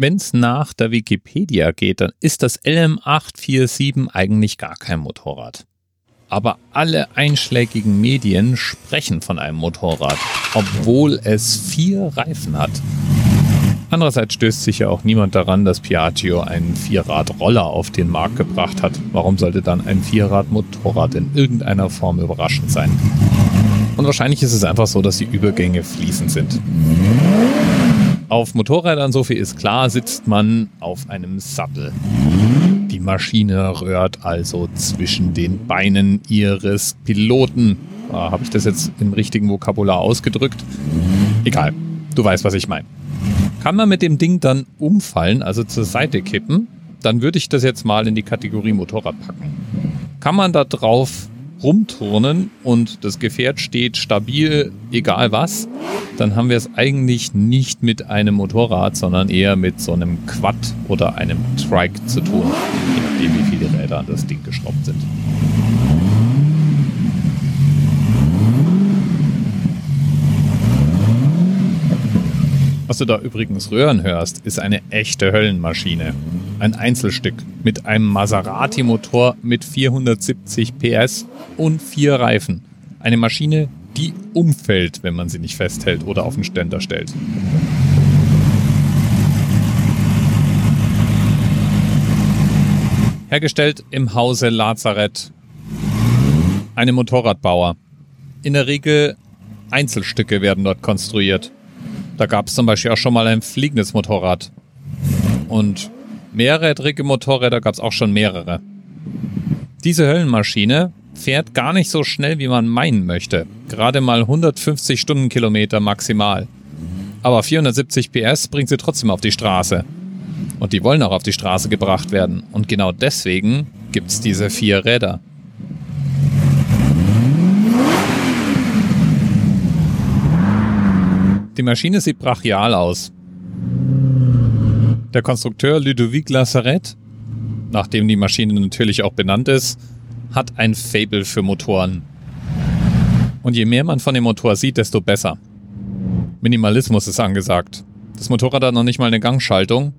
Wenn es nach der Wikipedia geht, dann ist das LM847 eigentlich gar kein Motorrad. Aber alle einschlägigen Medien sprechen von einem Motorrad, obwohl es vier Reifen hat. Andererseits stößt sich ja auch niemand daran, dass Piaggio einen Vierrad-Roller auf den Markt gebracht hat. Warum sollte dann ein Vierrad-Motorrad in irgendeiner Form überraschend sein? Und wahrscheinlich ist es einfach so, dass die Übergänge fließend sind. Auf Motorrädern, so viel ist klar, sitzt man auf einem Sattel. Die Maschine rührt also zwischen den Beinen ihres Piloten. Ah, Habe ich das jetzt im richtigen Vokabular ausgedrückt? Egal, du weißt, was ich meine. Kann man mit dem Ding dann umfallen, also zur Seite kippen, dann würde ich das jetzt mal in die Kategorie Motorrad packen. Kann man da drauf rumturnen und das Gefährt steht stabil, egal was, dann haben wir es eigentlich nicht mit einem Motorrad, sondern eher mit so einem Quad oder einem Trike zu tun, je nachdem wie viele Räder an das Ding geschraubt sind. Du da übrigens röhren hörst, ist eine echte Höllenmaschine. Ein Einzelstück mit einem Maserati-Motor mit 470 PS und vier Reifen. Eine Maschine, die umfällt, wenn man sie nicht festhält oder auf den Ständer stellt. Hergestellt im Hause Lazarett. Einem Motorradbauer. In der Regel Einzelstücke werden dort konstruiert. Da gab es zum Beispiel auch schon mal ein fliegendes Motorrad. Und mehrrädrige Motorräder gab es auch schon mehrere. Diese Höllenmaschine fährt gar nicht so schnell, wie man meinen möchte. Gerade mal 150 Stundenkilometer maximal. Aber 470 PS bringt sie trotzdem auf die Straße. Und die wollen auch auf die Straße gebracht werden. Und genau deswegen gibt's diese vier Räder. Die Maschine sieht brachial aus. Der Konstrukteur Ludovic Lazaret, nachdem die Maschine natürlich auch benannt ist, hat ein Fable für Motoren. Und je mehr man von dem Motor sieht, desto besser. Minimalismus ist angesagt. Das Motorrad hat noch nicht mal eine Gangschaltung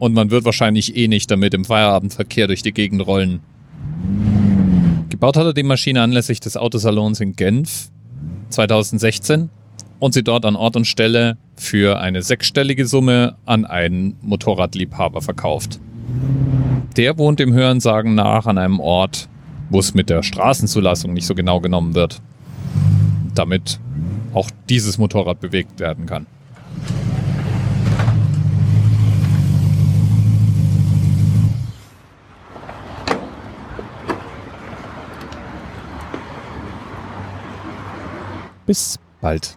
und man wird wahrscheinlich eh nicht damit im Feierabendverkehr durch die Gegend rollen. Gebaut hat er die Maschine anlässlich des Autosalons in Genf 2016 und sie dort an Ort und Stelle für eine sechsstellige Summe an einen Motorradliebhaber verkauft. Der wohnt dem Hörensagen nach an einem Ort, wo es mit der Straßenzulassung nicht so genau genommen wird. Damit auch dieses Motorrad bewegt werden kann. Bis bald.